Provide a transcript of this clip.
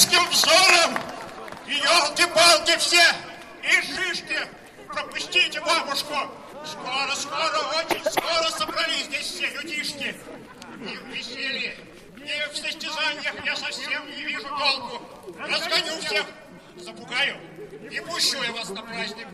человеческим взором. И елки-палки все, и шишки. Пропустите бабушку. Скоро, скоро, очень скоро собрались здесь все людишки. Не в веселье, и в состязаниях я совсем не вижу толку. Разгоню всех, запугаю и пущу я вас на праздник.